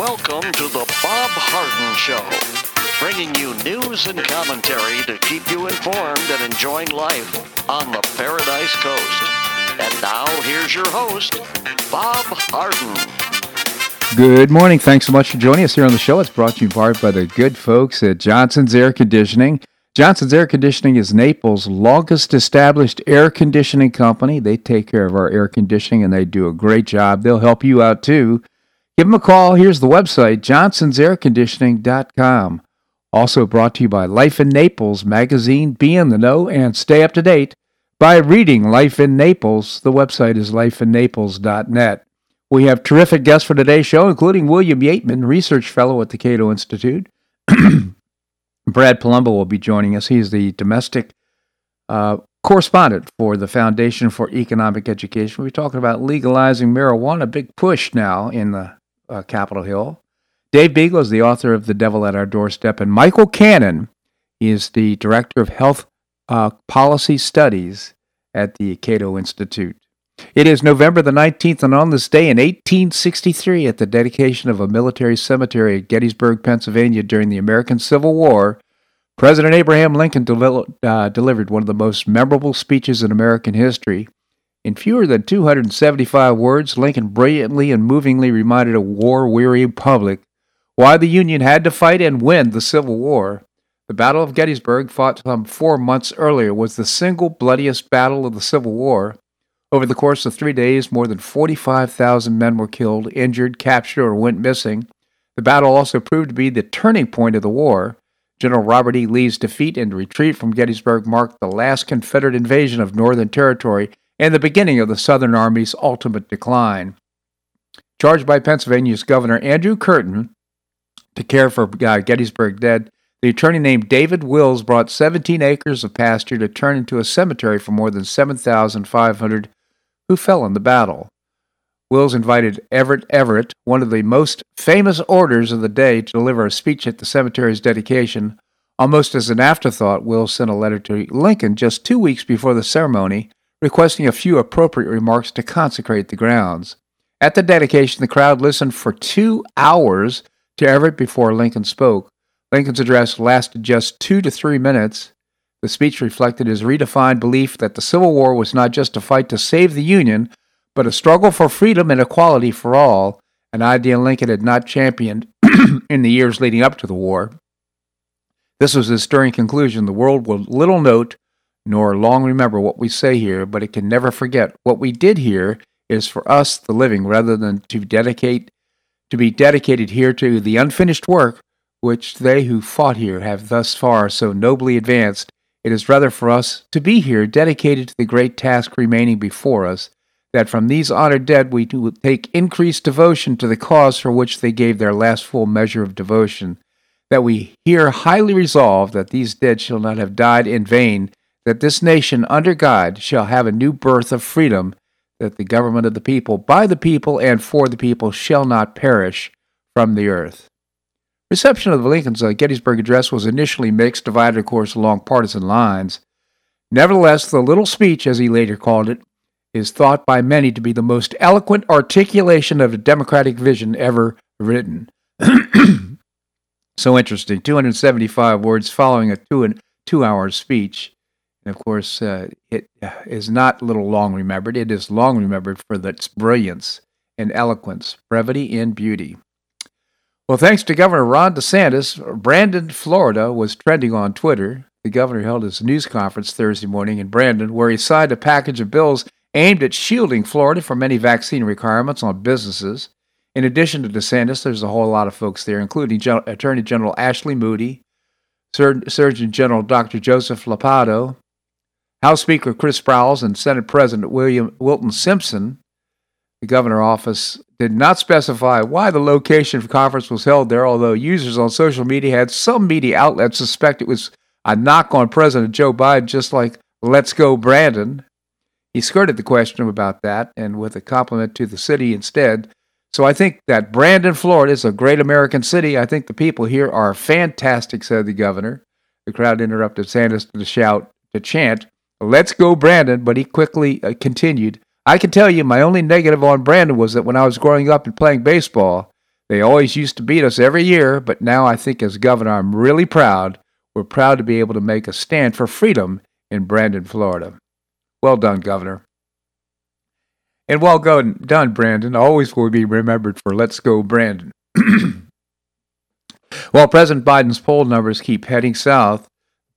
Welcome to the Bob Harden Show, bringing you news and commentary to keep you informed and enjoying life on the Paradise Coast. And now, here's your host, Bob Harden. Good morning. Thanks so much for joining us here on the show. It's brought to you in part by the good folks at Johnson's Air Conditioning. Johnson's Air Conditioning is Naples' longest established air conditioning company. They take care of our air conditioning and they do a great job. They'll help you out too. Give them a call. Here's the website johnsonsairconditioning.com. Also brought to you by Life in Naples magazine. Be in the know and stay up to date by reading Life in Naples. The website is lifeinnaples.net. We have terrific guests for today's show, including William Yeatman, research fellow at the Cato Institute. Brad Palumbo will be joining us. He's the domestic uh, correspondent for the Foundation for Economic Education. We're talking about legalizing marijuana, big push now in the uh, Capitol Hill. Dave Bego is the author of The Devil at Our Doorstep, and Michael Cannon is the director of health uh, policy studies at the Cato Institute. It is November the 19th, and on this day in 1863, at the dedication of a military cemetery at Gettysburg, Pennsylvania during the American Civil War, President Abraham Lincoln uh, delivered one of the most memorable speeches in American history. In fewer than 275 words, Lincoln brilliantly and movingly reminded a war weary public why the Union had to fight and win the Civil War. The Battle of Gettysburg, fought some four months earlier, was the single bloodiest battle of the Civil War. Over the course of three days, more than 45,000 men were killed, injured, captured, or went missing. The battle also proved to be the turning point of the war. General Robert E. Lee's defeat and retreat from Gettysburg marked the last Confederate invasion of Northern Territory and the beginning of the Southern Army's ultimate decline. Charged by Pennsylvania's Governor Andrew Curtin to care for uh, Gettysburg dead, the attorney named David Wills brought 17 acres of pasture to turn into a cemetery for more than 7,500 who fell in the battle. Wills invited Edward Everett, one of the most famous orators of the day, to deliver a speech at the cemetery's dedication. Almost as an afterthought, Wills sent a letter to Lincoln just two weeks before the ceremony requesting a few appropriate remarks to consecrate the grounds. At the dedication, the crowd listened for two hours to Everett before Lincoln spoke. Lincoln's address lasted just two to three minutes. The speech reflected his redefined belief that the Civil War was not just a fight to save the Union, but a struggle for freedom and equality for all, an idea Lincoln had not championed in the years leading up to the war. This was his stirring conclusion. The world will little note nor long remember what we say here, but it can never forget what we did here is for us the living rather than to dedicate to be dedicated here to the unfinished work which they who fought here have thus far so nobly advanced. It is rather for us to be here dedicated to the great task remaining before us that from these honored dead we do take increased devotion to the cause for which they gave their last full measure of devotion that we here highly resolve that these dead shall not have died in vain that this nation under God shall have a new birth of freedom, that the government of the people, by the people, and for the people shall not perish from the earth. Reception of Lincoln's uh, Gettysburg Address was initially mixed, divided, of course, along partisan lines. Nevertheless, the little speech, as he later called it, is thought by many to be the most eloquent articulation of a democratic vision ever written. so interesting. 275 words following a two and two hour speech. And of course, uh, it uh, not little long remembered. It is long remembered for its brilliance and eloquence, brevity, and beauty. Well, thanks to Governor Ron DeSantis, Brandon, Florida was trending on Twitter. The governor held his news conference Thursday morning in Brandon, where he signed a package of bills aimed at shielding Florida from any vaccine requirements on businesses. In addition to DeSantis, there's a whole lot of folks there, including Gen- Attorney General Ashley Moody, Sur- Surgeon General Dr. Joseph Ladapo, House Speaker Chris Sprowls and Senate President William Wilton Simpson, the governor office did not specify why the location of conference was held there, although users on social media had some media outlets suspect it was a knock on President Joe Biden, just like Let's Go Brandon. He skirted the question about that and with a compliment to the city instead. So I think that Brandon, Florida is a great American city. I think the people here are fantastic, said the governor. The crowd interrupted DeSantis to shout, to chant, Let's go, Brandon. But he quickly uh, continued. I can tell you my only negative on Brandon was that when I was growing up and playing baseball, They always used to beat us every year, but now I think as governor, I'm really proud. We're proud to be able to make a stand for freedom in Brandon, Florida. Well done, Governor. And well done, Brandon. Always will be remembered for Let's Go, Brandon. While President Biden's poll numbers keep heading south,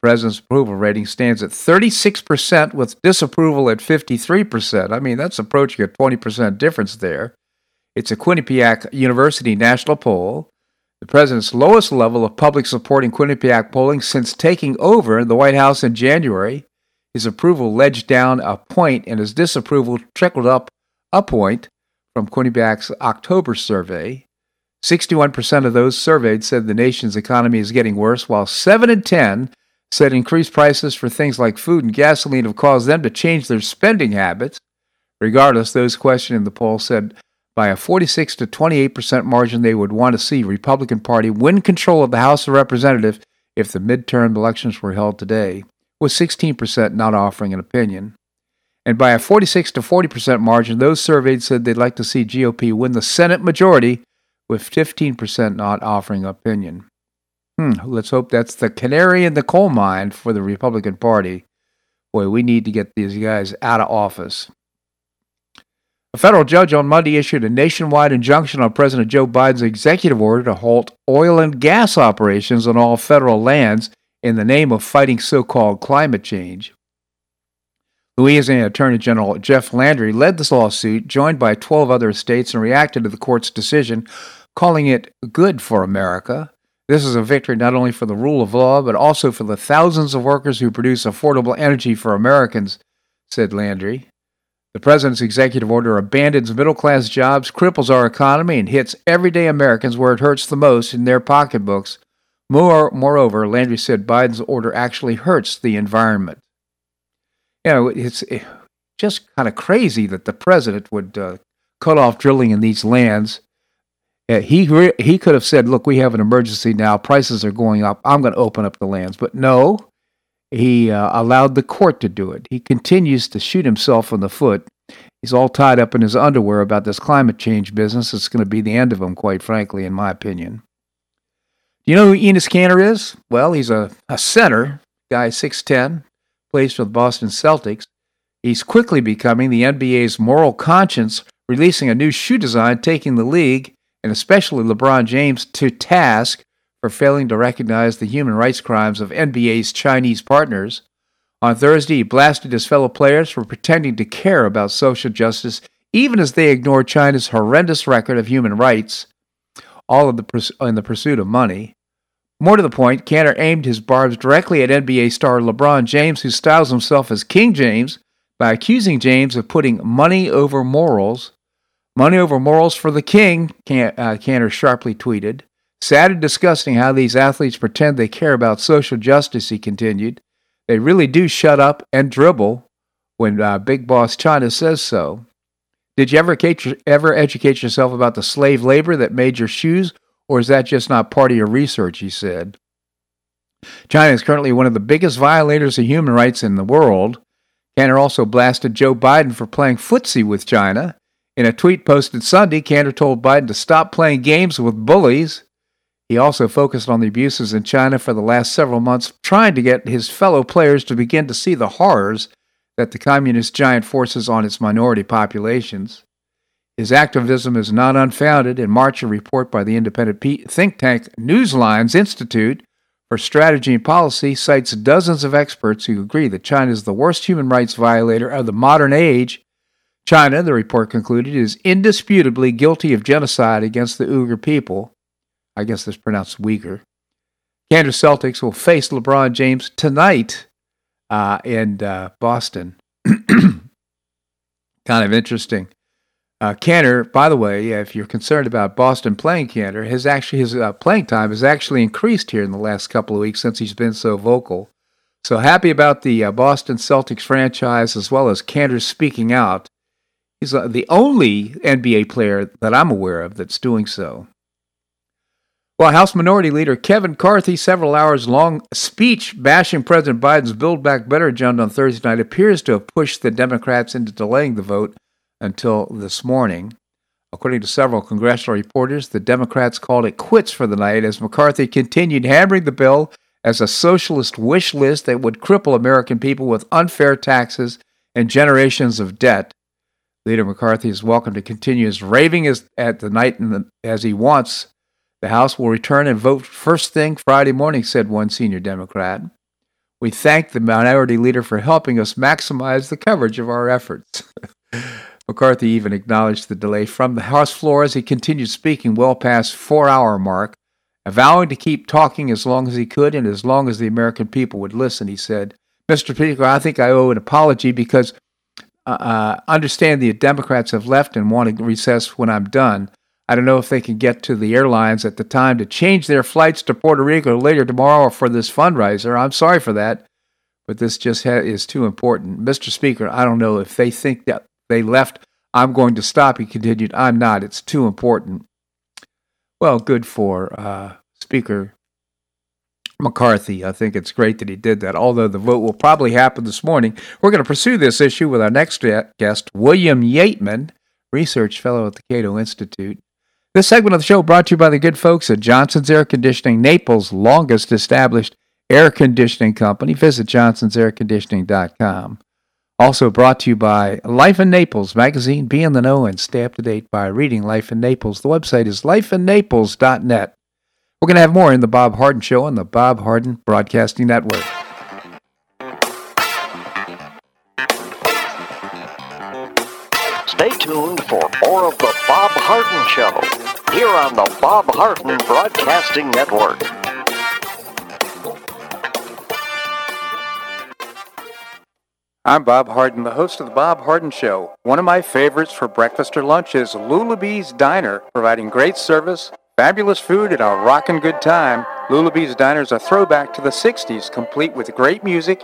president's approval rating stands at 36% with disapproval at 53%. I mean, that's approaching a 20% difference there. It's a Quinnipiac University national poll, the president's lowest level of public support in Quinnipiac polling since taking over the White House in January. His approval ledged down a point and his disapproval trickled up a point from Quinnipiac's October survey. 61% of those surveyed said the nation's economy is getting worse, while 7 in 10 said increased prices for things like food and gasoline have caused them to change their spending habits. Regardless, those questioned in the poll said by a 46 to 28% margin they would want to see Republican Party win control of the House of Representatives if the midterm elections were held today, with 16% not offering an opinion. And by a 46 to 40% margin, those surveyed said they'd like to see GOP win the Senate majority with 15% not offering an opinion. Hmm, let's hope that's the canary in the coal mine for the Republican Party. Boy, we need to get these guys out of office. A federal judge on Monday issued a nationwide injunction on President Joe Biden's executive order to halt oil and gas operations on all federal lands in the name of fighting so called climate change. Louisiana Attorney General Jeff Landry led this lawsuit, joined by 12 other states, and reacted to the court's decision, calling it good for America. This is a victory not only for the rule of law, but also for the thousands of workers who produce affordable energy for Americans, said Landry. The president's executive order abandons middle class jobs, cripples our economy, and hits everyday Americans where it hurts the most in their pocketbooks. More, moreover, Landry said Biden's order actually hurts the environment you know, it's just kind of crazy that the president would uh, cut off drilling in these lands. He re- he could have said, "Look, we have an emergency now. Prices are going up. I'm going to open up the lands." But no, he uh, allowed the court to do it. He continues to shoot himself in the foot. He's all tied up in his underwear about this climate change business. It's going to be the end of him, quite frankly, in my opinion. Do you know who Enes Kanter is? Well, he's a, a center guy, 6'10", plays for the Boston Celtics. He's quickly becoming the NBA's moral conscience, releasing a new shoe design, taking the league, and especially LeBron James, to task for failing to recognize the human rights crimes of NBA's Chinese partners. On Thursday, he blasted his fellow players for pretending to care about social justice, even as they ignored China's horrendous record of human rights, all in the, in the pursuit of money. More to the point, Kanter aimed his barbs directly at NBA star LeBron James, who styles himself as King James, by accusing James of putting money over morals. Money over morals for the king, Can- uh, Kanter sharply tweeted. Sad and disgusting how these athletes pretend they care about social justice, he continued. They really do shut up and dribble when uh, Big Boss China says so. Did you ever, ever educate yourself about the slave labor that made your shoes or is that just not part of your research? He said. China is currently one of the biggest violators of human rights in the world. Kanter also blasted Joe Biden for playing footsie with China. In a tweet posted Sunday, Kanter told Biden to stop playing games with bullies. He also focused on the abuses in China for the last several months, trying to get his fellow players to begin to see the horrors that the communist giant forces on its minority populations. His activism is not unfounded. In March, a report by the independent think tank Newlines Institute for Strategy and Policy cites dozens of experts who agree that China is the worst human rights violator of the modern age. China, the report concluded, is indisputably guilty of genocide against the Uyghur people. I guess that's pronounced Uyghur. Kanter's Celtics will face LeBron James tonight uh, in uh, Boston. kind of interesting. Uh, Kanter, by the way, if you're concerned about Boston playing Kanter, his actually his uh, playing time has actually increased here in the last couple of weeks since he's been so vocal. So happy about the uh, Boston Celtics franchise as well as Kanter speaking out. He's the only NBA player that I'm aware of that's doing so. Well, House Minority Leader Kevin McCarthy, several hours long speech bashing President Biden's Build Back Better agenda on Thursday night appears to have pushed the Democrats into delaying the vote until this morning. According to several congressional reporters, the Democrats called it quits for the night as McCarthy continued hammering the bill as a socialist wish list that would cripple American people with unfair taxes and generations of debt. Leader McCarthy is welcome to continue his raving as, at the night the, as he wants. The House will return and vote first thing Friday morning, said one senior Democrat. We thank the minority leader for helping us maximize the coverage of our efforts. McCarthy even acknowledged the delay from the House floor as he continued speaking well past four hour mark, vowing to keep talking as long as he could and as long as the American people would listen. He said, Mr. Speaker, I think I owe an apology because uh, uh, understand the Democrats have left and want to recess when I'm done. I don't know if they can get to the airlines at the time to change their flights to Puerto Rico later tomorrow or for this fundraiser. I'm sorry for that, but this just ha- is too important. Mr. Speaker, I don't know if they think that they left. I'm going to stop. He continued, I'm not. It's too important. Well, good for uh, Speaker McCarthy. I think it's great that he did that, although the vote will probably happen this morning. We're going to pursue this issue with our next guest, William Yeatman, research fellow at the Cato Institute. This segment of the show brought to you by the good folks at Johnson's Air Conditioning, Naples' longest established air conditioning company. Visit johnsonsairconditioning.com. Also brought to you by Life in Naples magazine. Be in the know and stay up to date by reading Life in Naples. The website is lifeinnaples.net. We're going to have more in the Bob Harden Show on the Bob Harden Broadcasting Network. Stay tuned for more of the Bob Harden Show here on the Bob Harden Broadcasting Network. I'm Bob Harden, the host of The Bob Harden Show. One of my favorites for breakfast or lunch is Lulabee's Diner, providing great service, fabulous food, and a rockin' good time. Lulabee's Diner is a throwback to the 60s, complete with great music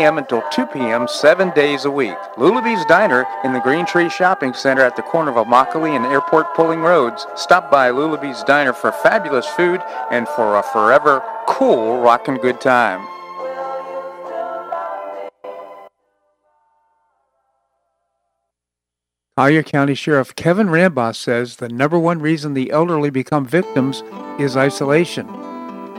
until 2 p.m. seven days a week. Lulabee's Diner in the Green Tree Shopping Center at the corner of Immokalee and Airport Pulling Roads. Stop by Lulabee's Diner for fabulous food and for a forever cool rockin' good time. Collier County Sheriff Kevin Rambosk says the number one reason the elderly become victims is isolation.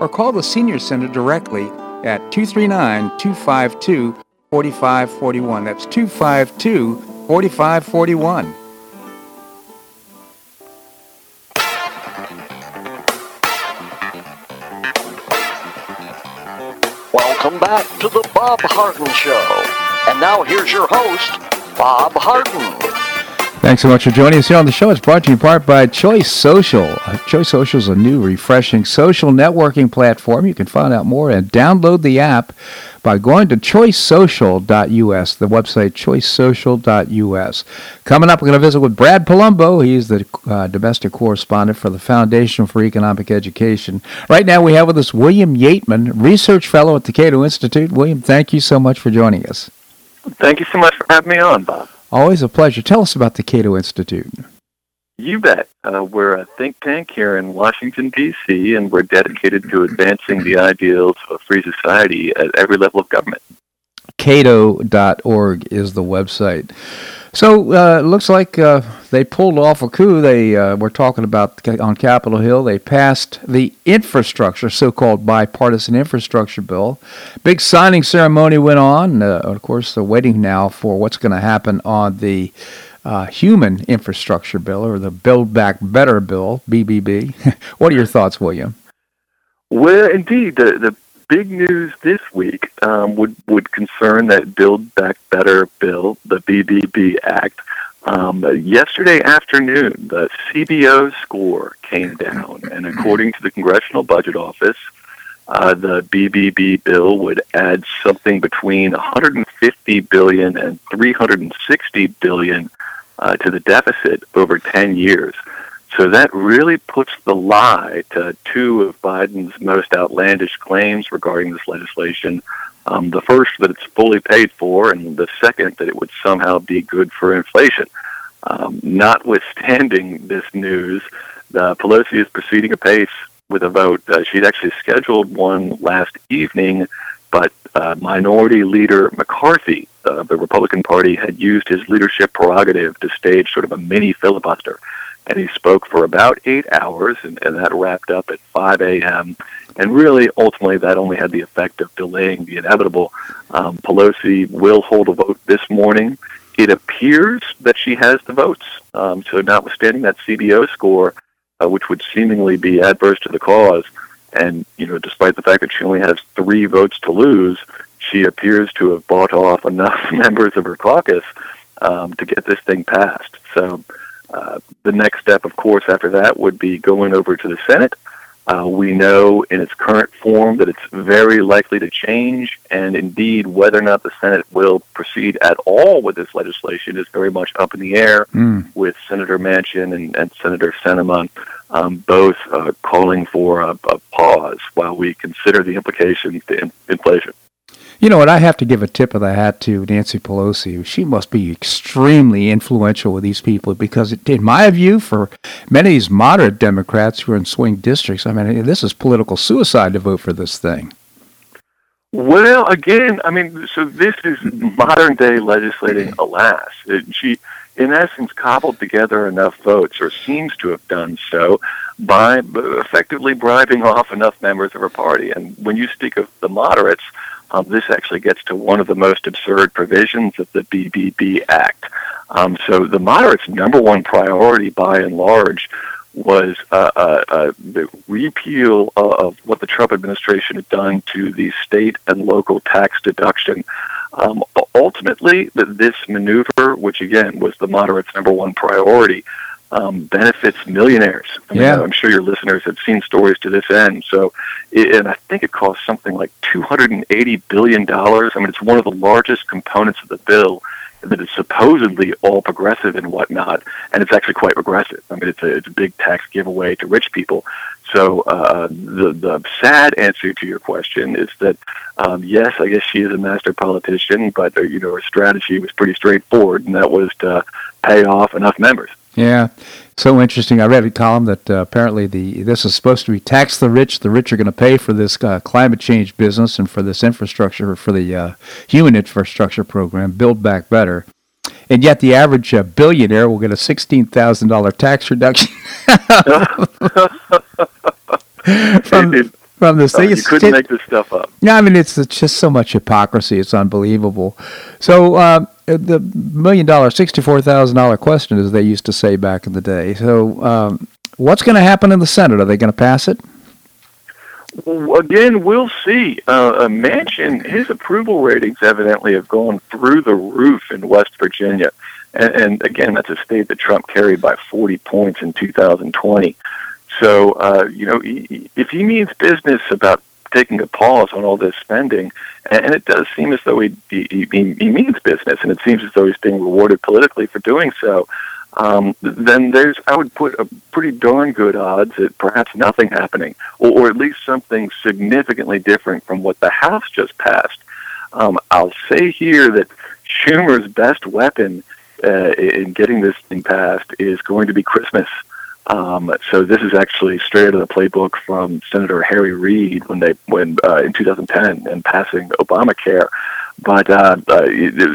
or call the Senior Center directly at 239-252-4541. That's 252-4541. Welcome back to the Bob Harden Show. And now here's your host, Bob Harden. Thanks so much for joining us here on the show. It's brought to you in part by Choice Social. Uh, Choice Social is a new, refreshing social networking platform. You can find out more and download the app by going to choicesocial.us, the website choicesocial.us. Coming up, we're going to visit with Brad Palumbo. He's the uh, domestic correspondent for the Foundation for Economic Education. Right now, we have with us William Yeatman, research fellow at the Cato Institute. William, thank you so much for joining us. Thank you so much for having me on, Bob. Always a pleasure. Tell us about the Cato Institute. You bet. Uh, we're a think tank here in Washington, D.C., and we're dedicated to advancing the ideals of a free society at every level of government. Cato.org is the website. So uh, looks like uh, they pulled off a coup. They uh, were talking about on Capitol Hill. They passed the infrastructure, so-called bipartisan infrastructure bill. Big signing ceremony went on. Uh, of course, they're waiting now for what's going to happen on the uh, human infrastructure bill or the Build Back Better bill, BBB. what are your thoughts, William? Well, indeed, the, the big news this week um, would, would concern that Build Back Better bill, the BBB Act. Um, yesterday afternoon, the CBO score came down, and according to the Congressional Budget Office, uh, the BBB bill would add something between 150 billion and 360 billion uh, to the deficit over 10 years. So that really puts the lie to two of Biden's most outlandish claims regarding this legislation. Um, the first, that it's fully paid for, and the second, that it would somehow be good for inflation. Um, notwithstanding this news, uh, Pelosi is proceeding apace with a vote. Uh, she'd actually scheduled one last evening, but uh, Minority Leader McCarthy uh, the Republican Party had used his leadership prerogative to stage sort of a mini filibuster. And he spoke for about eight hours, and, and that wrapped up at 5 a.m. And really, ultimately, that only had the effect of delaying the inevitable. Um, Pelosi will hold a vote this morning. It appears that she has the votes. Um, so, notwithstanding that CBO score, uh, which would seemingly be adverse to the cause, and you know, despite the fact that she only has three votes to lose, she appears to have bought off enough members of her caucus um, to get this thing passed. So uh, the next step, of course, after that would be going over to the Senate. Uh, we know in its current form that it's very likely to change, and indeed, whether or not the Senate will proceed at all with this legislation is very much up in the air. Mm. With Senator Manchin and, and Senator Sinema um, both uh, calling for a, a, pause while we consider the implications to in- inflation. You know what? I have to give a tip of the hat to Nancy Pelosi. She must be extremely influential with these people because, in my view, for many of these moderate Democrats who are in swing districts, I mean, this is political suicide to vote for this thing. Well, again, I mean, so this is modern day legislating, mm-hmm. alas. She, in essence, cobbled together enough votes, or seems to have done so, by effectively bribing off enough members of her party. And when you speak of the moderates, um, this actually gets to one of the most absurd provisions of the BBB Act. Um, so the moderates' number one priority, by and large, was uh, uh, uh, the repeal of what the Trump administration had done to the state and local tax deduction. Um, ultimately, this maneuver, which again was the moderates' number one priority, um, benefits millionaires. I mean, yeah. I'm sure your listeners have seen stories to this end. So, it, and I think it costs something like 280 billion dollars. I mean, it's one of the largest components of the bill that is supposedly all progressive and whatnot, and it's actually quite regressive. I mean, it's a it's a big tax giveaway to rich people. So, uh, the the sad answer to your question is that um, yes, I guess she is a master politician, but uh, you know her strategy was pretty straightforward, and that was to pay off enough members. Yeah, so interesting. I read a column that uh, apparently the this is supposed to be tax the rich. The rich are going to pay for this uh, climate change business and for this infrastructure for the uh, human infrastructure program, Build Back Better. And yet, the average uh, billionaire will get a sixteen thousand dollar tax reduction from, from this thing. You couldn't make this stuff up. Yeah, I mean it's, it's just so much hypocrisy. It's unbelievable. So uh, the million dollar, sixty four thousand dollar question, as they used to say back in the day. So um, what's going to happen in the Senate? Are they going to pass it? Again, we'll see. Uh, Manchin, his approval ratings evidently have gone through the roof in West Virginia. And, and again, that's a state that Trump carried by 40 points in 2020. So, uh, you know, if he means business about taking a pause on all this spending, and it does seem as though he, he, he, he means business, and it seems as though he's being rewarded politically for doing so, um, then there's, I would put a pretty darn good odds at perhaps nothing happening, or, or at least something significantly different from what the House just passed. Um, I'll say here that Schumer's best weapon uh, in getting this thing passed is going to be Christmas. Um, so this is actually straight out of the playbook from Senator Harry Reid when they when uh, in 2010 and passing Obamacare. But uh, uh,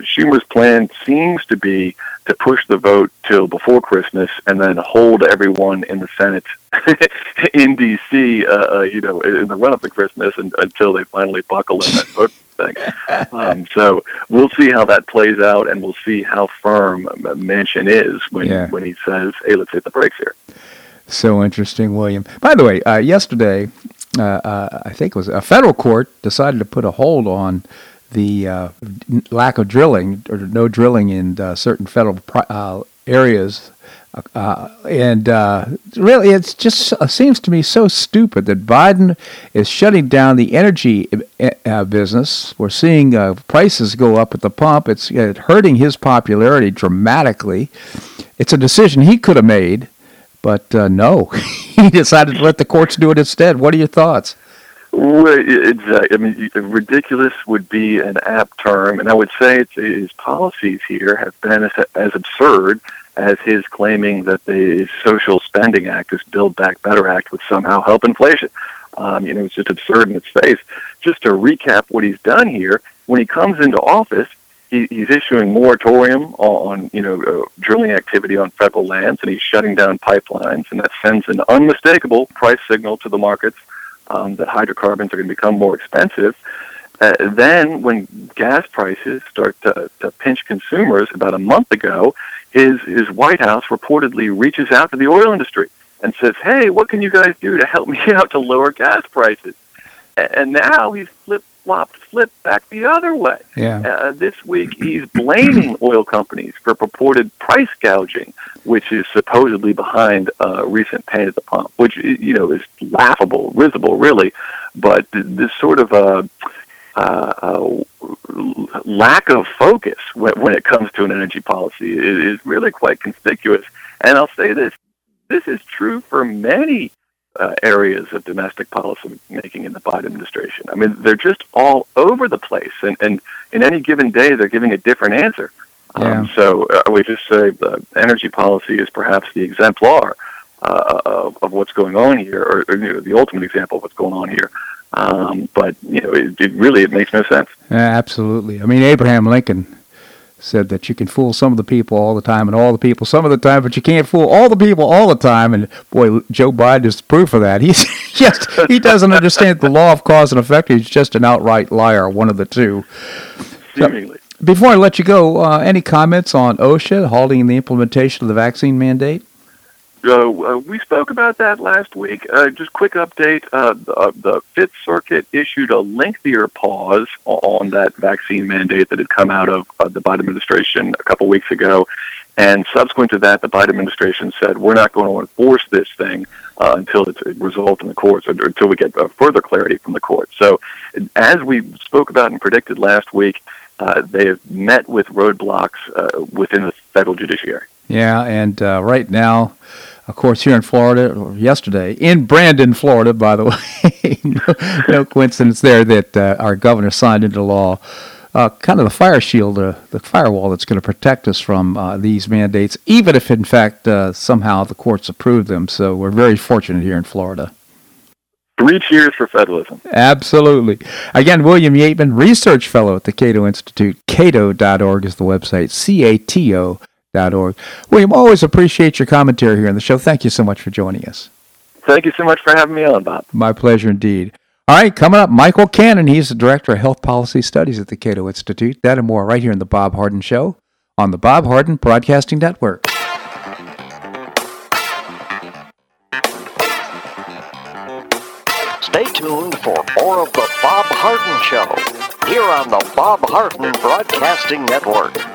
Schumer's plan seems to be to push the vote till before Christmas and then hold everyone in the Senate in D.C. Uh, uh, you know, in the run up to Christmas and, until they finally buckle in that vote thing. Um, so we'll see how that plays out, and we'll see how firm Manchin is when yeah. when he says, "Hey, let's hit the brakes here." So interesting, William. By the way, uh, yesterday, uh, uh, I think it was a federal court decided to put a hold on the uh, lack of drilling or no drilling in uh, certain federal areas. And really, it just seems to me so stupid that Biden is shutting down the energy business. We're seeing prices go up at the pump. It's hurting his popularity dramatically. It's a decision he could have made, but uh, no, he decided to let the courts do it instead. What are your thoughts? Well, exactly. I mean, ridiculous would be an apt term, and I would say it's, his policies here have been as, as absurd as his claiming that the Social Spending Act, this Build Back Better Act, would somehow help inflation. Um, you know, it's just absurd in its face. Just to recap what he's done here, when he comes into office, he, he's issuing moratorium on, you know, uh, drilling activity on federal lands, and he's shutting down pipelines, and that sends an unmistakable price signal to the markets um, that hydrocarbons are going to become more expensive. Uh, then, when gas prices start to, to pinch consumers, about a month ago, his his White House reportedly reaches out to the oil industry and says, "Hey, what can you guys do to help me out to lower gas prices?" And now he's flipped flopped, flipped back the other way. Yeah. Uh, this week, he's blaming oil companies for purported price gouging, which is supposedly behind uh, recent pain at the pump, which you know is laughable, risible, really. But this sort of uh, uh, uh, lack of focus when, when it comes to an energy policy is, is really quite conspicuous. And I'll say this: this is true for many uh, areas of domestic policy making in the Biden administration. I mean, they're just all over the place, and, and in any given day, they're giving a different answer. Yeah. Um, so uh, would just say the energy policy is perhaps the exemplar uh, of, of what's going on here, or, or you know, the ultimate example of what's going on here. Um, but you know, it, it really it makes no sense. Yeah, absolutely. I mean, Abraham Lincoln said that you can fool some of the people all the time and all the people some of the time, but you can't fool all the people all the time. And boy, Joe Biden is proof of that. He's just he doesn't understand the law of cause and effect. He's just an outright liar, one of the two. Seemingly. Before I let you go, uh, any comments on OSHA halting the implementation of the vaccine mandate? Uh, uh, we spoke about that last week. Uh, just quick update: uh, the, uh, the, Fifth Circuit issued a lengthier pause on that vaccine mandate that had come out of uh, the Biden administration a couple weeks ago, and subsequent to that, the Biden administration said we're not going to enforce this thing until it's resolved in the courts, or until we get further clarity from the courts. So, as we spoke about and predicted last week, they have met with roadblocks within the federal judiciary. Yeah, and right now of course, here in Florida, yesterday, in Brandon, Florida, by the way, no, no, coincidence there that uh, our governor signed into law uh, kind of the fire shield, uh, the firewall that's going to protect us from uh, these mandates, even if, in fact, uh, somehow the courts approve them. So we're very fortunate here in Florida. Three cheers for federalism. Absolutely. Again, William Yeatman, Research Fellow at the Cato Institute. Cato.org is the website. C A T O org. William, always appreciate your commentary here on the show. Thank you so much for joining us. Thank you so much for having me on, Bob. My pleasure indeed. All right, coming up, Michael Cannon. He's the Director of Health Policy Studies at the Cato Institute. That and more right here in The Bob Harden Show on the Bob Harden Broadcasting Network. Stay tuned for more of The Bob Harden Show here on the Bob Harden Broadcasting Network.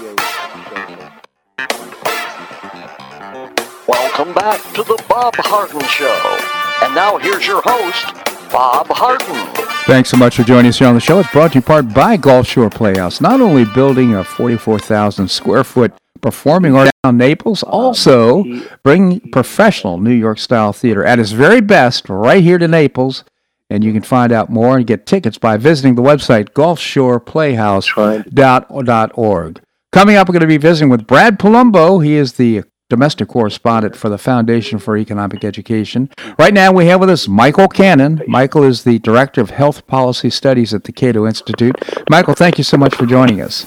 Welcome back to the Bob Harden Show. And now here's your host, Bob Harden. Thanks so much for joining us here on the show. It's brought to you part by Gulf Shore Playhouse. Not only building a 44,000 square foot performing art down Naples, also bring professional New York style theater at its very best right here to Naples and you can find out more and get tickets by visiting the website gulfshoreplayhouse.org. Coming up, we're going to be visiting with Brad Palumbo. He is the domestic correspondent for the Foundation for Economic Education. Right now, we have with us Michael Cannon. Michael is the Director of Health Policy Studies at the Cato Institute. Michael, thank you so much for joining us.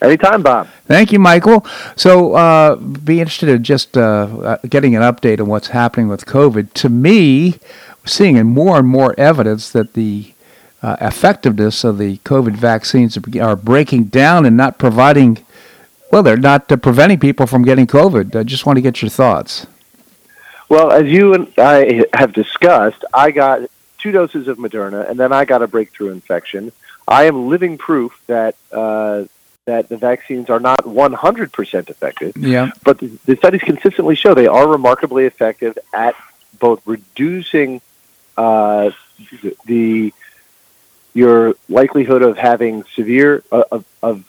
Anytime, Bob. Thank you, Michael. So, uh, be interested in just uh, uh getting an update on what's happening with COVID. To me, seeing more and more evidence that the uh, effectiveness of the COVID vaccines are breaking down and not providing, well, they're not uh, preventing people from getting COVID. I just want to get your thoughts. Well, as you and I have discussed, I got two doses of Moderna, and then I got a breakthrough infection. I am living proof that uh, that the vaccines are not 100% effective. Yeah. But the, the studies consistently show they are remarkably effective at both reducing uh, the your likelihood of having severe uh, of, of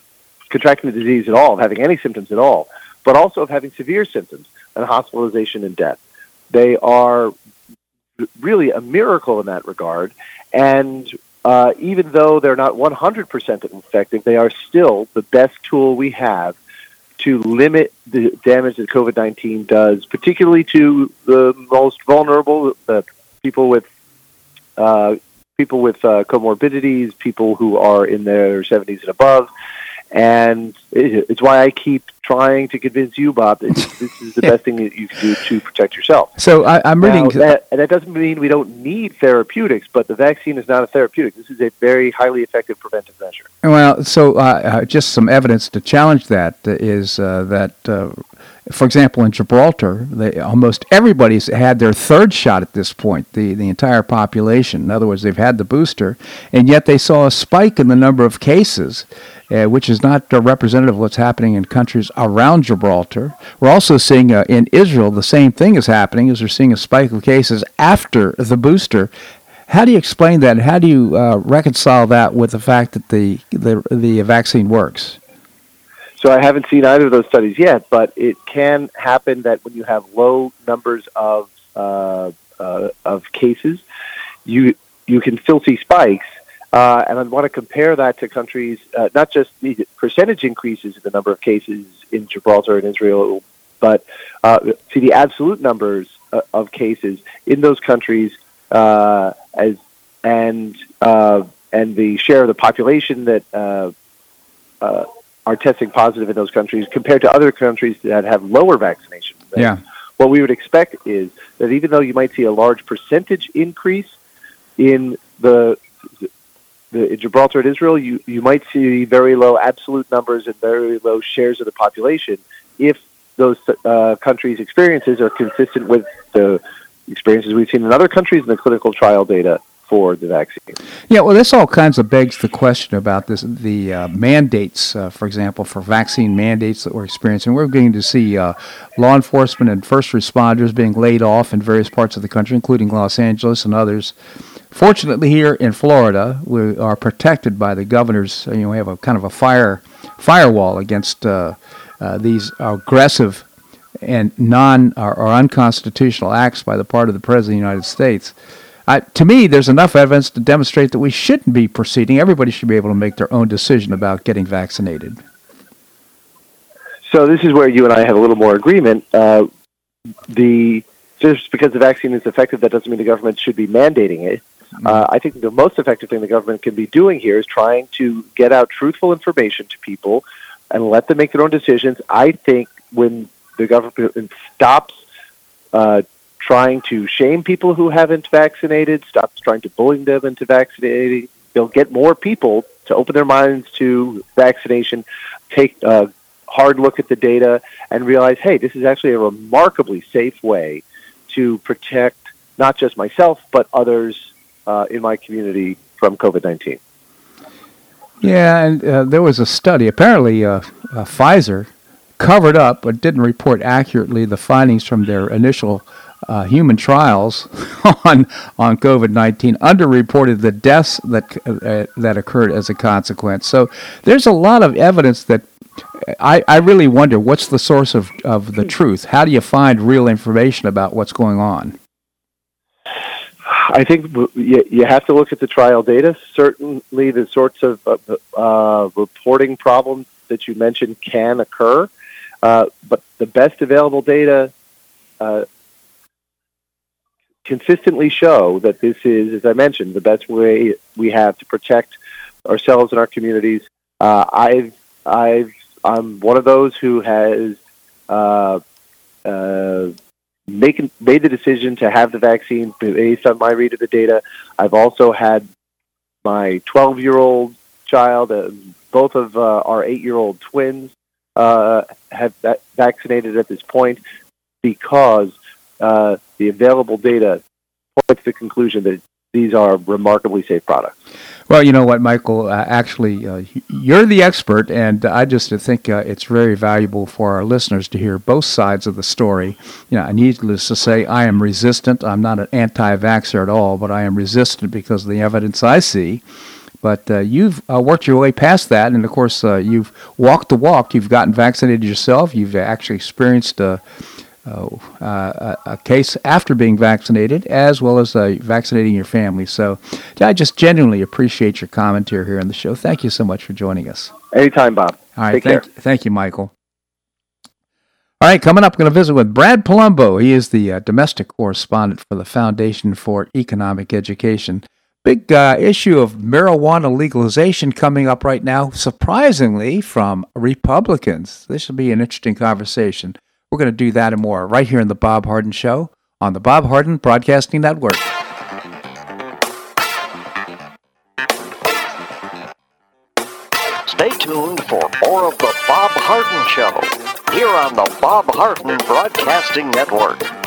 contracting the disease at all, of having any symptoms at all, but also of having severe symptoms and hospitalization and death. They are really a miracle in that regard, and uh, even though they're not 100% effective, they are still the best tool we have to limit the damage that COVID 19 does, particularly to the most vulnerable, the people with uh, people with uh, comorbidities, people who are in their 70s and above. And it's why I keep trying to convince you, Bob, that this is the best thing that you can do to protect yourself. So I, am reading. Now, that, and that doesn't mean we don't need therapeutics, but the vaccine is not a therapeutic. This is a very highly effective preventive measure. Well, so uh, uh just some evidence to challenge that is uh, that uh, for example, in Gibraltar, they, almost everybody's had their third shot at this point, the, the entire population. In other words, they've had the booster, and yet they saw a spike in the number of cases, uh, which is not representative of what's happening in countries around Gibraltar. We're also seeing uh, in Israel the same thing is happening, is we're seeing a spike of cases after the booster. How do you explain that? How do you uh, reconcile that with the fact that the, the, the vaccine works? So I haven't seen either of those studies yet, but it can happen that when you have low numbers of uh, uh, of cases, you you can still see spikes. Uh, and I want to compare that to countries, uh, not just the percentage increases in the number of cases in Gibraltar and Israel But uh, see the absolute numbers uh, of cases in those countries uh, as and uh, and the share of the population that uh, uh, are testing positive in those countries compared to other countries that have lower vaccination rates. Yeah. What we would expect is that even though you might see a large percentage increase in the the in Gibraltar and Israel, you, you might see very low absolute numbers and very low shares of the population if those uh, countries' experiences are consistent with the experiences we've seen in other countries in the clinical trial data for the vaccine. Yeah, well, this all kinds of begs the question about this the uh, mandates, uh, for example, for vaccine mandates that we're experiencing. We're beginning to see uh, law enforcement and first responders being laid off in various parts of the country, including Los Angeles and others. Fortunately, here in Florida, we are protected by the governors. You know, we have a kind of a fire firewall against uh, uh, these aggressive and non or, or unconstitutional acts by the part of the President of the United States. Uh, to me, there's enough evidence to demonstrate that we shouldn't be proceeding. Everybody should be able to make their own decision about getting vaccinated. So this is where you and I have a little more agreement. Uh, the just because the vaccine is effective, that doesn't mean the government should be mandating it. Uh, I think the most effective thing the government can be doing here is trying to get out truthful information to people and let them make their own decisions. I think when the government stops uh, trying to shame people who haven't vaccinated, stops trying to bully them into vaccinating, they'll get more people to open their minds to vaccination, take a hard look at the data, and realize, hey, this is actually a remarkably safe way to protect not just myself, but others uh, in my community from COVID 19. Yeah, and uh, there was a study. Apparently, uh, uh, Pfizer covered up but didn't report accurately the findings from their initial uh, human trials on on COVID nineteen. Underreported the deaths that uh, that occurred as a consequence. So there's a lot of evidence that I, I really wonder what's the source of, of the truth. How do you find real information about what's going on? I think you, have to look at the trial data. Certainly, the sorts of uh, uh, reporting problems that you mentioned can occur, uh, but the best available data uh, consistently show that this is, as I mentioned, the best way we have to protect ourselves and our communities. Uh, I've, I've, I'm one of those who has uh, making made the decision to have the vaccine based on my read of the data. I've also had my 12 year old child, uh, both of uh, our eight year old twins uh, have that vaccinated at this point because uh, the available data points to the conclusion that these are remarkably safe products. Well, you know what, Michael? Uh, actually, uh, you're the expert, and I just think uh, it's very valuable for our listeners to hear both sides of the story. You know, needless to say, I am resistant. I'm not an anti-vaxxer at all, but I am resistant because of the evidence I see. But uh, you've uh, worked your way past that, and of course, uh, you've walked the walk. You've gotten vaccinated yourself. You've actually experienced uh, a case after being vaccinated, as well as uh, vaccinating your family. So I just genuinely appreciate your commentary here on the show. Thank you so much for joining us. Anytime, Bob. All right. Take thank, care. thank you, Michael. All right, coming up, we're going to visit with Brad Palumbo. He is the uh, domestic correspondent for the Foundation for Economic Education. Big uh, issue of marijuana legalization coming up right now, surprisingly, from Republicans. This will be an interesting conversation. We're going to do that and more right here in The Bob Harden Show on the Bob Harden Broadcasting Network. Stay tuned for more of The Bob Harden Show here on the Bob Harden Broadcasting Network.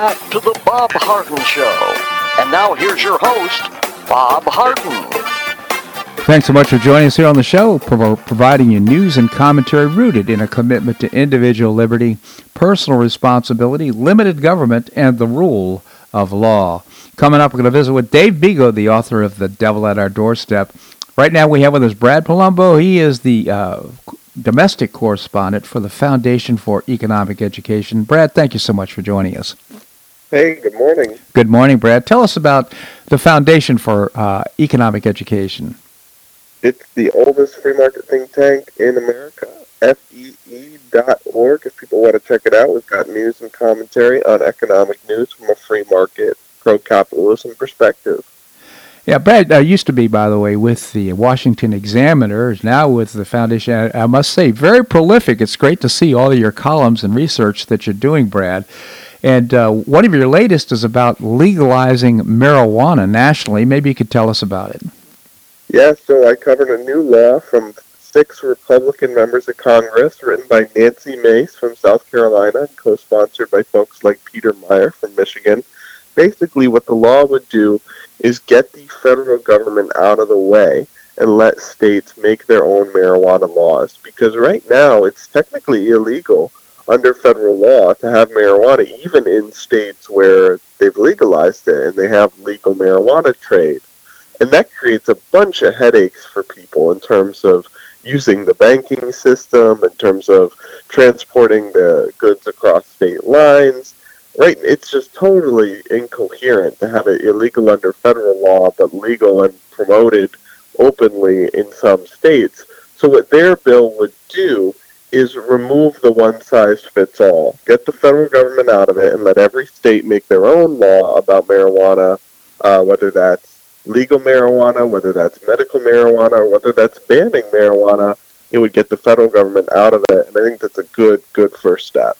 back to the Bob Harden Show. And now here's your host, Bob Harden. Thanks so much for joining us here on the show, pro- providing you news and commentary rooted in a commitment to individual liberty, personal responsibility, limited government, and the rule of law. Coming up, we're going to visit with Dave Bego, the author of The Devil at Our Doorstep. Right now, we have with us Brad Palumbo. He is the uh, domestic correspondent for the Foundation for Economic Education. Brad, thank you so much for joining us. Hey, good morning. Good morning, Brad. Tell us about the Foundation for uh, Economic Education. It's the oldest free market think tank in America, FEE.org. If people want to check it out, we've got news and commentary on economic news from a free market, pro capitalism perspective. Yeah, Brad uh, used to be, by the way, with the Washington Examiner, is now with the Foundation. I, I must say, very prolific. It's great to see all of your columns and research that you're doing, Brad. And uh, one of your latest is about legalizing marijuana nationally. Maybe you could tell us about it. Yeah, so I covered a new law from six Republican members of Congress, written by Nancy Mace from South Carolina, co-sponsored by folks like Peter Meijer from Michigan. Basically, what the law would do is get the federal government out of the way and let states make their own marijuana laws. Because right now, it's technically illegal under federal law to have marijuana, even in states where they've legalized it and they have legal marijuana trade. And that creates a bunch of headaches for people in terms of using the banking system, in terms of transporting the goods across state lines. Right? It's just totally incoherent to have it illegal under federal law, but legal and promoted openly in some states. So what their bill would do is remove the one size fits all. Get the federal government out of it and let every state make their own law about marijuana, uh, whether that's legal marijuana, whether that's medical marijuana, or whether that's banning marijuana. It would get the federal government out of it, and I think that's a good, good first step.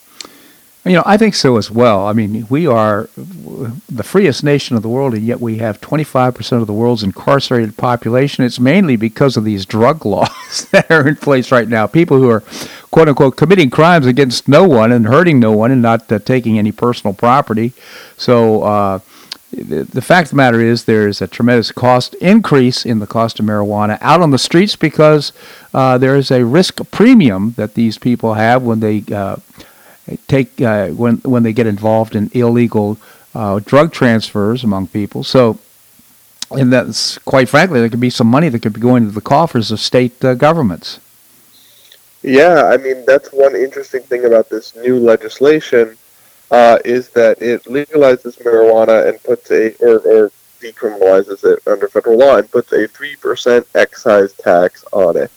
You know, I think so as well. I mean, we are the freest nation of the world, and yet we have 25% of the world's incarcerated population. It's mainly because of these drug laws that are in place right now. People who are, quote unquote, committing crimes against no one and hurting no one and not uh, taking any personal property. So, uh, the, the fact of the matter is there is a tremendous cost increase in the cost of marijuana out on the streets because uh, there is a risk premium that these people have when they uh, take uh, when when they get involved in illegal uh, drug transfers among people. So, and that's quite frankly, there could be some money that could be going to the coffers of state uh, governments. Yeah, I mean that's one interesting thing about this new legislation uh, is that it legalizes marijuana and puts a or, or decriminalizes it under federal law and puts a three percent excise tax on it,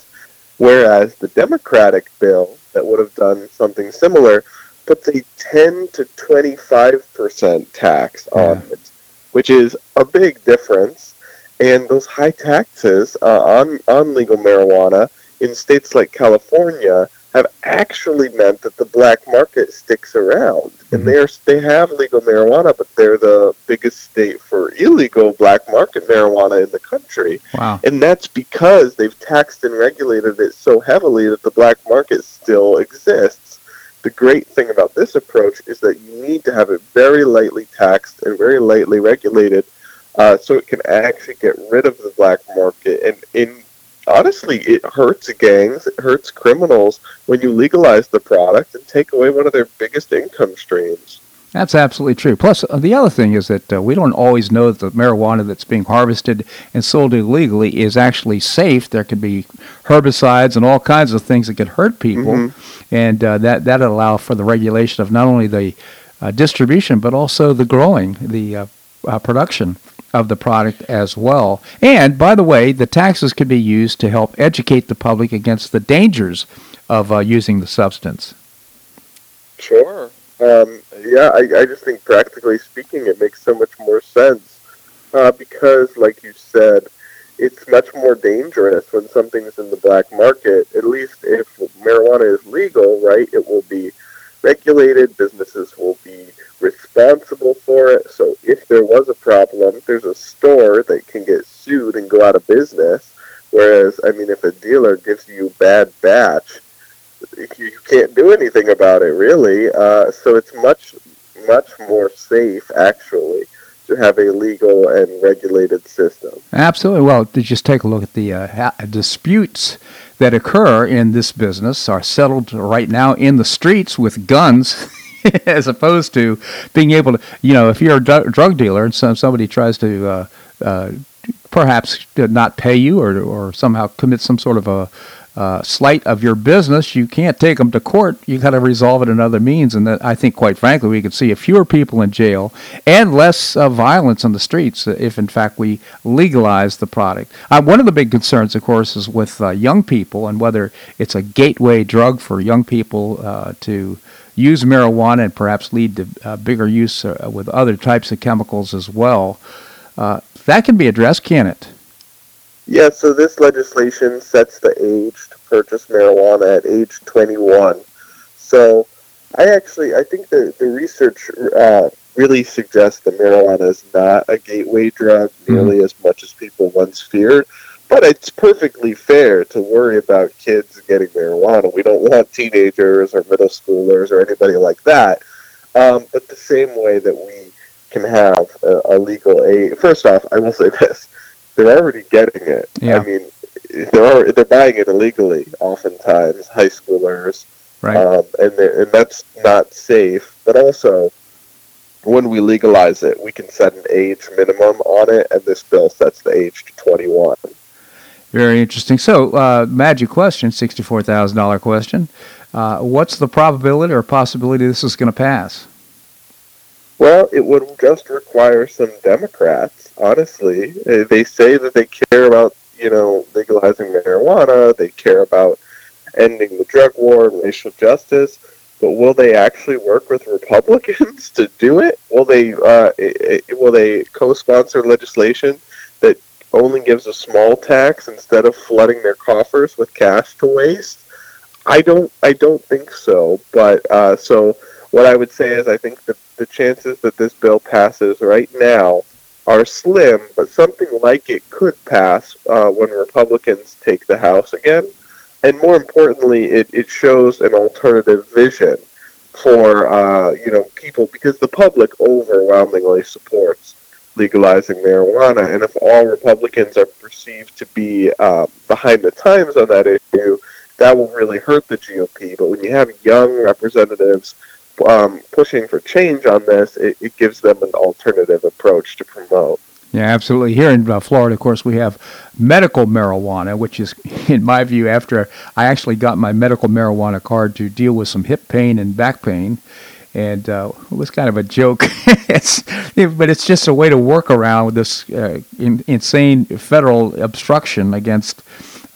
whereas the Democratic bill that would have done something similar puts a 10 to 25% tax on it, which is a big difference. And those high taxes uh, on on legal marijuana in states like California have actually meant that the black market sticks around. And Mhm. they're they have legal marijuana, but they're the biggest state for illegal black market marijuana in the country. Wow. And that's because they've taxed and regulated it so heavily that the black market still exists. The great thing about this approach is that you need to have it very lightly taxed and very lightly regulated uh, so it can actually get rid of the black market. And in honestly, it hurts gangs, it hurts criminals when you legalize the product and take away one of their biggest income streams. That's absolutely true. Plus, uh, the other thing is that uh, we don't always know that the marijuana that's being harvested and sold illegally is actually safe. There could be herbicides and all kinds of things that could hurt people, Mhm. and uh, that that allow for the regulation of not only the uh, distribution but also the growing, the uh, uh, production of the product as well. And by the way, the taxes could be used to help educate the public against the dangers of uh, using the substance. Sure. Um, yeah, I, I just think practically speaking, it makes so much more sense uh, because, like you said, it's much more dangerous when something's in the black market. At least if marijuana is legal, right, it will be regulated. Businesses will be responsible for it. So if there was a problem, there's a store that can get sued and go out of business. Whereas, I mean, if a dealer gives you bad batch, you can't do anything about it really. Uh, so it's much, much more safe actually to have a legal and regulated system. Absolutely. Well, just take a look at the uh, disputes that occur in this business are settled right now in the streets with guns, as opposed to being able to, you know, if you're a dr- drug dealer and some, somebody tries to uh, uh, perhaps not pay you or, or somehow commit some sort of a uh, slight of your business, you can't take them to court. You got to resolve it in other means, and that I think, quite frankly, we could see fewer people in jail and less uh, violence on the streets if, in fact, we legalize the product. Uh, one of the big concerns, of course, is with uh, young people and whether it's a gateway drug for young people uh, to use marijuana and perhaps lead to bigger use with other types of chemicals as well. That can be addressed, can it? Yeah, so this legislation sets the age to purchase marijuana at age 21. So I actually, I think the, the research uh, really suggests that marijuana is not a gateway drug nearly as much as people once feared. But it's perfectly fair to worry about kids getting marijuana. We don't want teenagers or middle schoolers or anybody like that. Um, but the same way that we can have a, a legal age. First off, I will say this they're already getting it. Yeah. I mean, they're already, they're buying it illegally. Oftentimes, high schoolers, Right. um, and and that's not safe. But also, when we legalize it, we can set an age minimum on it, and this bill sets the age to 21. Very interesting. So, uh, magic question, sixty-four thousand dollar question. Uh, what's the probability or possibility this is going to pass? Well, it would just require some Democrats, honestly. Uh, They say that they care about, you know, legalizing marijuana, they care about ending the drug war and racial justice, but will they actually work with Republicans to do it? Will they uh, will they co-sponsor legislation that only gives a small tax instead of flooding their coffers with cash to waste? I don't I don't think so, but uh, so what I would say is I think the, the chances that this bill passes right now are slim, but something like it could pass uh, when Republicans take the House again. And more importantly, it, it shows an alternative vision for uh, you know people because the public overwhelmingly supports legalizing marijuana, and if all Republicans are perceived to be uh, behind the times on that issue, that will really hurt the GOP. But when you have young representatives um, pushing for change on this, it, it gives them an alternative approach to promote. Yeah, absolutely. Here in uh, Florida, of course, we have medical marijuana, which is, in my view, after I actually got my medical marijuana card to deal with some hip pain and back pain. And uh, it was kind of a joke, it's, but it's just a way to work around this uh, in, insane federal obstruction against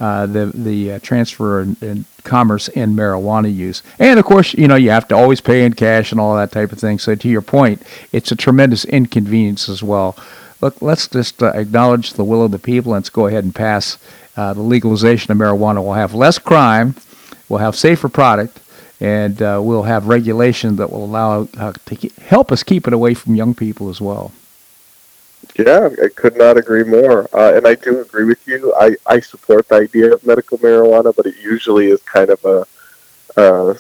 uh, the the uh, transfer and, commerce in marijuana use. And of course, you know, you have to always pay in cash and all that type of thing. So to your point, it's a tremendous inconvenience as well look, let's just uh, acknowledge the will of the people. And let's go ahead and pass uh, the legalization of marijuana. We'll have less crime, we'll have safer product, and uh, we'll have regulation that will allow to help us keep it away from young people as well. Yeah, I could not agree more. Uh, and I do agree with you. I, I support the idea of medical marijuana, but it usually is kind of a, uh,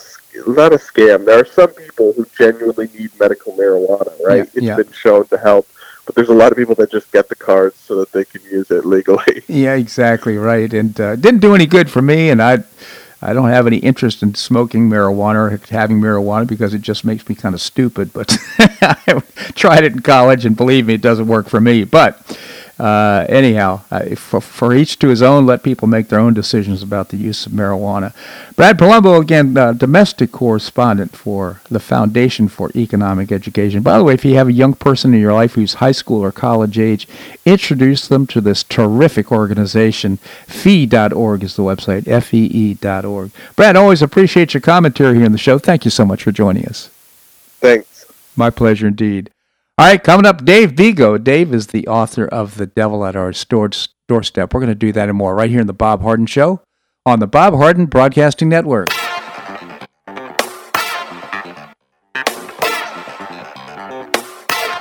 not a scam. There are some people who genuinely need medical marijuana, right? Yeah, It's yeah. been shown to help. But there's a lot of people that just get the cards so that they can use it legally. Yeah, exactly right. And uh, didn't do any good for me. And I, I don't have any interest in smoking marijuana or having marijuana because it just makes me kind of stupid. But I tried it in college, and believe me, it doesn't work for me. But uh, anyhow, uh, for, for each to his own. Let people make their own decisions about the use of marijuana. Brad Palumbo, again, uh, domestic correspondent for the Foundation for Economic Education. By the way, if you have a young person in your life who's high school or college age, introduce them to this terrific organization. Fee.org is the website, F-E-E dot org. Brad, always appreciate your commentary here in the show. Thank you so much for joining us. Thanks. My pleasure indeed. All right, coming up, Dave Bego. Dave is the author of The Devil at Our Doorstep. We're going to do that and more right here in the Bob Harden Show on the Bob Harden Broadcasting Network.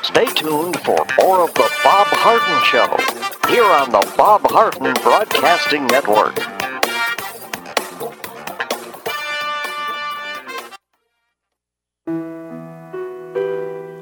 Stay tuned for more of the Bob Harden Show here on the Bob Harden Broadcasting Network.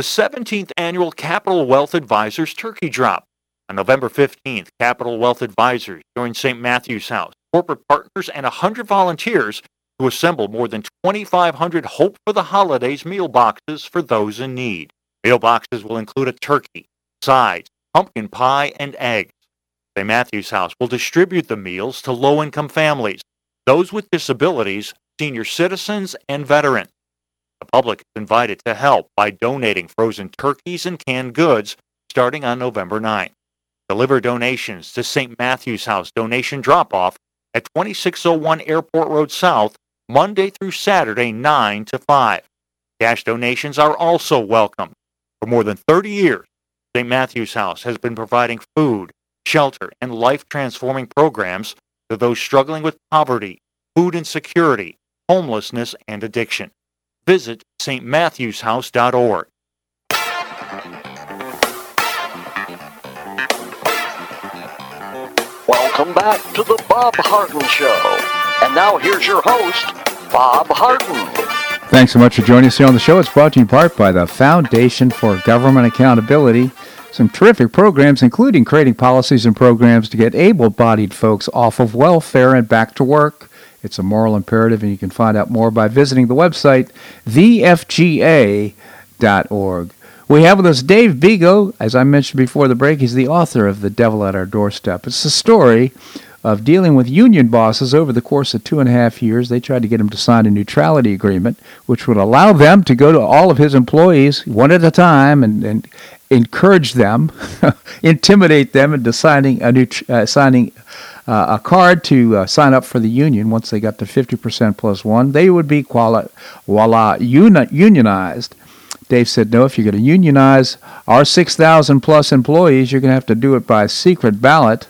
The 17th annual Capital Wealth Advisors Turkey Drop. On November 15th, Capital Wealth Advisors joined St. Matthew's House, corporate partners, and 100 volunteers to assemble more than 2,500 Hope for the Holidays meal boxes for those in need. Meal boxes will include a turkey, sides, pumpkin pie, and eggs. St. Matthew's House will distribute the meals to low income families, those with disabilities, senior citizens, and veterans. The public is invited to help by donating frozen turkeys and canned goods starting on November 9th. Deliver donations to St. Matthew's House donation drop off at 2601 Airport Road South, Monday through Saturday, 9 to 5. Cash donations are also welcome. For more than 30 years, St. Matthew's House has been providing food, shelter, and life transforming programs to those struggling with poverty, food insecurity, homelessness, and addiction. Visit stmatthewshouse.org. Welcome back to the Bob Harden Show. And now here's your host, Bob Harden. Thanks so much for joining us here on the show. It's brought to you in part by the Foundation for Government Accountability. Some terrific programs, including creating policies and programs to get able bodied folks off of welfare and back to work. It's a moral imperative, and you can find out more by visiting the website, thefga.org. We have with us Dave Bego. As I mentioned before the break, he's the author of The Devil at Our Doorstep. It's a story of dealing with union bosses over the course of two and a half years. They tried to get him to sign a neutrality agreement, which would allow them to go to all of his employees one at a time and, and encourage them, intimidate them into signing a, neut- uh, signing uh, a card to uh, sign up for the union. Once they got to 50% plus one, they would be quali- voila, uni- unionized. Dave said, no, if you're going to unionize our 6,000 plus employees, you're going to have to do it by secret ballot.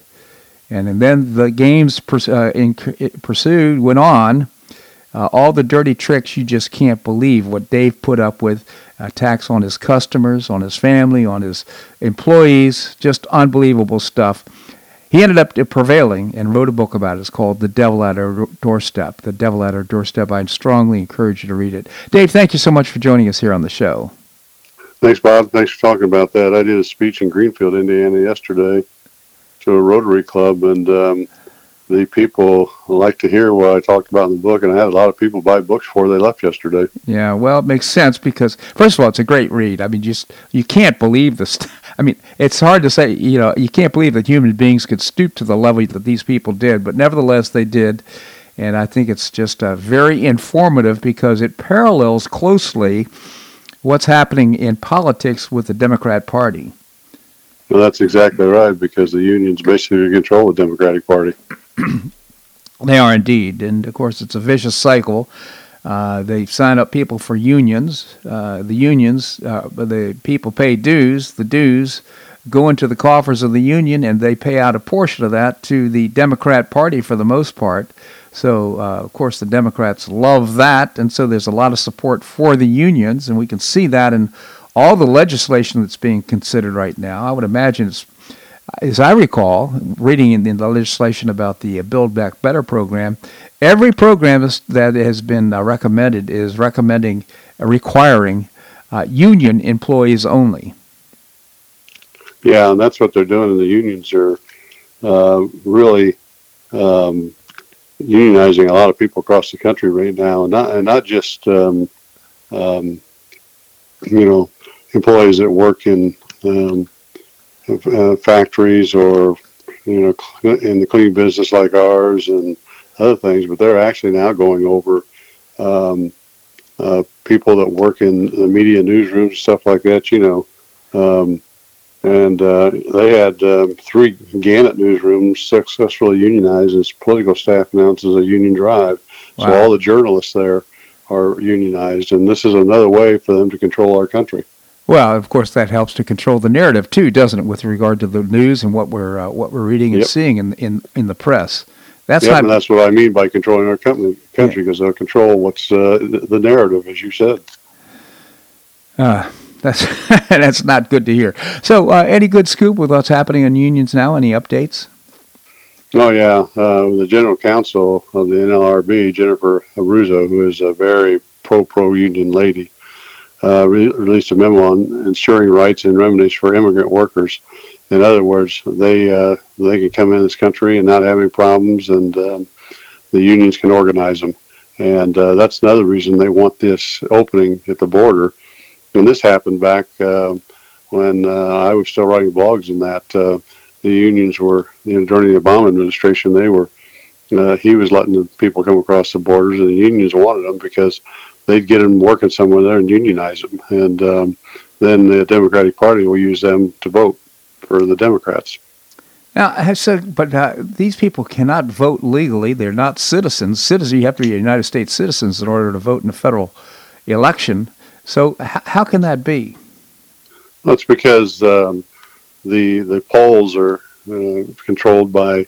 And and then the games pers- uh, in- pursued went on. Uh, all the dirty tricks you just can't believe what Dave put up with attacks on his customers, on his family, on his employees, just unbelievable stuff. he ended up prevailing and wrote a book about it. It's called The Devil at Our Doorstep. The Devil at Our Doorstep. I strongly encourage you to read it. Dave, thank you so much for joining us here on the show. Thanks, Bob. Thanks for talking about that. I did a speech in Greenfield, Indiana yesterday to a Rotary Club, and um, the people like to hear what I talked about in the book, and I had a lot of people buy books before they left yesterday. Yeah, well, it makes sense because first of all, it's a great read. I mean, just you can't believe this. I mean, it's hard to say. You know, you can't believe that human beings could stoop to the level that these people did, but nevertheless, they did. And I think it's just uh, very informative because it parallels closely what's happening in politics with the Democrat Party. Well, that's exactly right because the unions basically control the Democratic Party. they are indeed, and of course, it's a vicious cycle. Uh, they sign up people for unions. Uh, the unions, uh, the people pay dues. The dues go into the coffers of the union, and they pay out a portion of that to the Democrat Party for the most part. So, uh, of course, the Democrats love that, and so there's a lot of support for the unions, and we can see that in all the legislation that's being considered right now. I would imagine it's as I recall, reading in the legislation about the Build Back Better program, every program that has been uh, recommended is recommending, uh, requiring uh, union employees only. Yeah, and that's what they're doing. The unions are uh, really um, unionizing a lot of people across the country right now, and not and not just um, um, you know employees that work in um, uh, factories or you know in the cleaning business like ours and other things, but they're actually now going over um, uh, people that work in the media newsrooms, stuff like that. You know, um, and uh, they had um, three Gannett newsrooms successfully unionized as political staff announces a union drive. Wow. So all the journalists there are unionized, and this is another way for them to control our country. Well, of course, that helps to control the narrative too, doesn't it, with regard to the news and what we're uh, what we're reading and yep. seeing in in in the press. That's yep, not. And that's what I mean by controlling our company, country, because yeah. they'll control what's uh, the narrative, as you said. Uh, that's that's not good to hear. So, uh, any good scoop with what's happening in unions now? Any updates? Oh yeah, uh, the general counsel of the NLRB, Jennifer Abruzzo, who is a very pro pro union lady, uh, re- released a memo on ensuring rights and remedies for immigrant workers. In other words, they uh, they can come in this country and not have any problems, and um, the unions can organize them. And uh, that's another reason they want this opening at the border. And this happened back uh, when uh, I was still writing blogs, and that uh, the unions were you know, during the Obama administration. They were he was letting the people come across the borders, and the unions wanted them because they'd get them working somewhere there and unionize them, and um, then the Democratic Party will use them to vote for the Democrats. Now, so, but uh, these people cannot vote legally. They're not citizens. Citizens, you have to be United States citizens in order to vote in a federal election. So, h- how can that be? That's because um, the the polls are uh, controlled by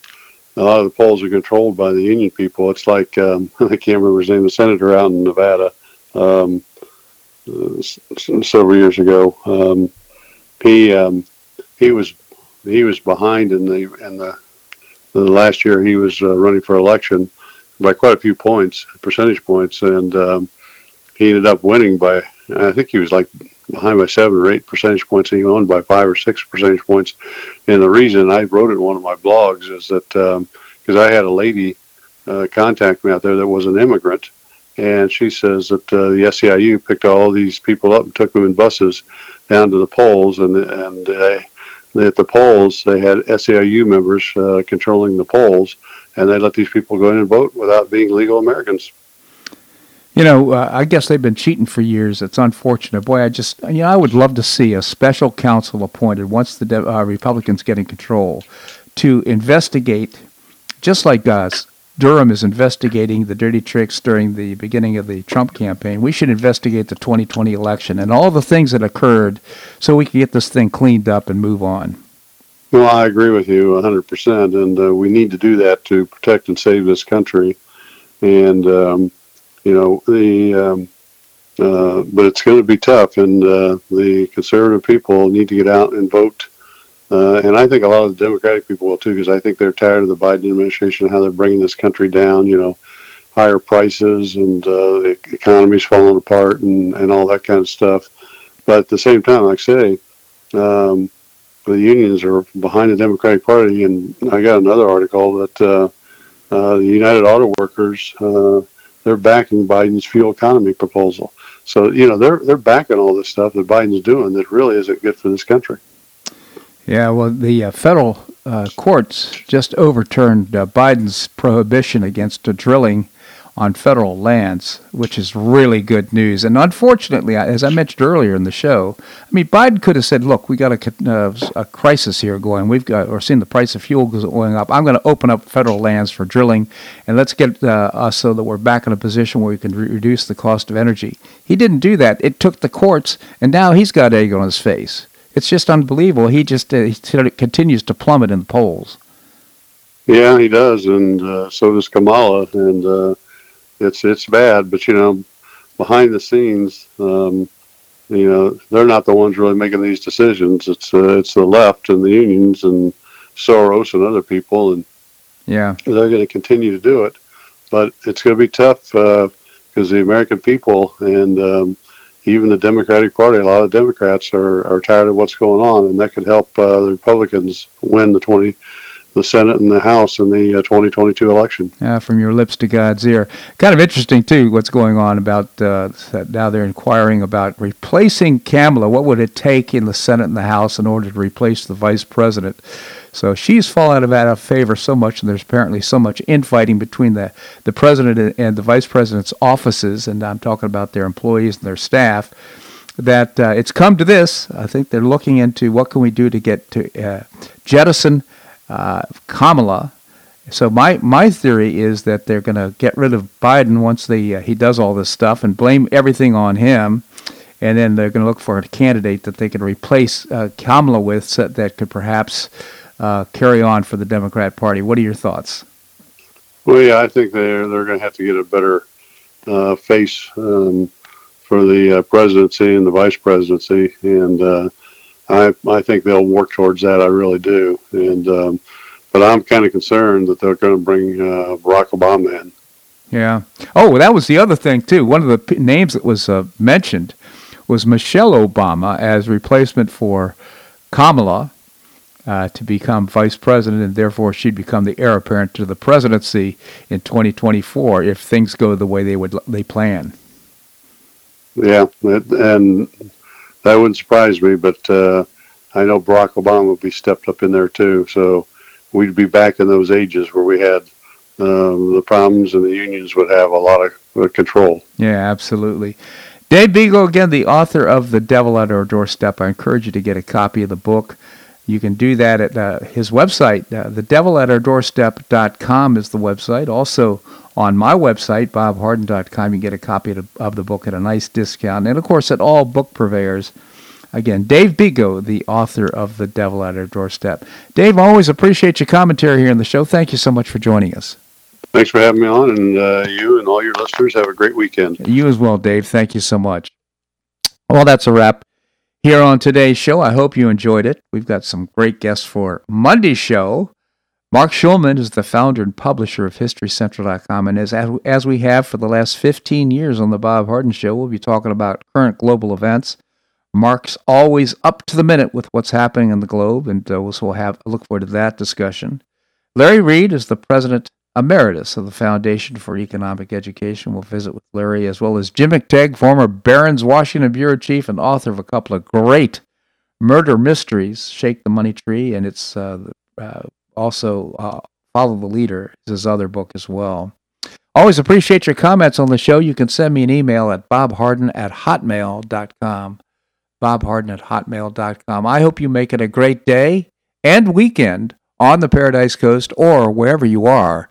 a lot of the polls are controlled by the union people. It's like um, I can't remember his name, the senator out in Nevada um, several years ago. Um, he um, he was he was behind in the in the, the last year he was uh, running for election by quite a few points, percentage points, and um, he ended up winning by I think he was like behind by seven or eight percentage points, and he won by five or six percentage points. And the reason I wrote it in one of my blogs is that because um, I had a lady uh, contact me out there that was an immigrant, and she says that uh, the SEIU picked all these people up and took them in buses down to the polls, and and uh, at the polls they had SEIU members uh, controlling the polls, and they let these people go in and vote without being legal Americans. You know, uh, I guess they've been cheating for years. It's unfortunate. Boy, I just, you know, I would love to see a special counsel appointed once the uh, Republicans get in control to investigate, just like us, Durham is investigating the dirty tricks during the beginning of the Trump campaign. We should investigate the 2020 election and all the things that occurred so we can get this thing cleaned up and move on. Well, I agree with you 100%. And uh, we need to do that to protect and save this country. And, um, you know, the. Um, uh, but it's going to be tough, and uh, the conservative people need to get out and vote Uh, and I think a lot of the Democratic people will too, because I think they're tired of the Biden administration and how they're bringing this country down. You know, higher prices and uh, the economy's falling apart and, and all that kind of stuff. But at the same time, like I say, um, the unions are behind the Democratic Party, and I got another article that uh, uh, the United Auto Workers uh, they're backing Biden's fuel economy proposal. So you know they're they're backing all this stuff that Biden's doing that really isn't good for this country. Yeah, well, the uh, federal uh, courts just overturned uh, Biden's prohibition against drilling on federal lands, which is really good news. And unfortunately, as I mentioned earlier in the show, I mean, Biden could have said, "Look, we got a, uh, a crisis here going. We've got or seen the price of fuel going up. I'm going to open up federal lands for drilling, and let's get uh, us so that we're back in a position where we can re- reduce the cost of energy." He didn't do that. It took the courts, and now he's got egg on his face. It's just unbelievable. He just uh, he continues to plummet in the polls. Yeah, he does, and uh, so does Kamala, and uh, it's it's bad. But you know, behind the scenes, um, you know, they're not the ones really making these decisions. It's uh, it's the left and the unions and Soros and other people, and yeah, they're going to continue to do it. But it's going to be tough because uh, the American people and um, even the Democratic Party, a lot of Democrats are, are tired of what's going on, and that could help uh, the Republicans win the twenty the Senate and the House in the uh, 2022 election. Yeah, from your lips to God's ear. Kind of interesting too. What's going on about uh, now? They're inquiring about replacing Kamala. What would it take in the Senate and the House in order to replace the vice president? So she's fallen out of favor so much, and there's apparently so much infighting between the the president and the vice president's offices, and I'm talking about their employees and their staff. That uh, it's come to this. I think they're looking into what can we do to get to uh, jettison uh, Kamala. So my my theory is that they're going to get rid of Biden once they uh, he does all this stuff and blame everything on him, and then they're going to look for a candidate that they can replace uh, Kamala with so that could perhaps uh, carry on for the Democrat Party. What are your thoughts? Well, yeah, I think they're they're going to have to get a better uh, face um, for the uh, presidency and the vice presidency, and I I think they'll work towards that. I really do, and um, but I'm kind of concerned that they're going to bring uh, Barack Obama in. Yeah. Oh, well, that was the other thing too. One of the p- names that was uh, mentioned was Michelle Obama as replacement for Kamala uh, to become vice president, and therefore she'd become the heir apparent to the presidency in 2024 if things go the way they would they plan. Yeah, and that wouldn't surprise me, but uh, I know Barack Obama would be stepped up in there too. So we'd be back in those ages where we had um, the problems and the unions would have a lot of uh, control. Yeah, absolutely. Dave Bego, again, the author of The Devil at Our Doorstep. I encourage you to get a copy of the book. You can do that at uh, his website. Uh, thedevilatourdoorstep.com is the website. Also, on my website, bobharden.com, you get a copy of the, of the book at a nice discount. And, of course, at all book purveyors. Again, Dave Bego, the author of The Devil at Our Doorstep. Dave, always appreciate your commentary here on the show. Thank you so much for joining us. Thanks for having me on, and uh, you and all your listeners have a great weekend. You as well, Dave. Thank you so much. Well, that's a wrap here on today's show. I hope you enjoyed it. We've got some great guests for Monday's show. Marc Schulman is the founder and publisher of HistoryCentral.com, and as, as we have for the last 15 years on the Bob Harden Show, we'll be talking about current global events. Marc's always up to the minute with what's happening in the globe, and uh, we'll have look forward to that discussion. Larry Reed is the president emeritus of the Foundation for Economic Education. We'll visit with Larry, as well as Jim McTague, former Barron's Washington bureau chief and author of a couple of great murder mysteries, Shake the Money Tree, and it's uh, uh, also uh, Follow the Leader is his other book as well. Always appreciate your comments on the show. You can send me an email at bobharden at hotmail.com. Bobharden at hotmail.com. I hope you make it a great day and weekend on the Paradise Coast or wherever you are.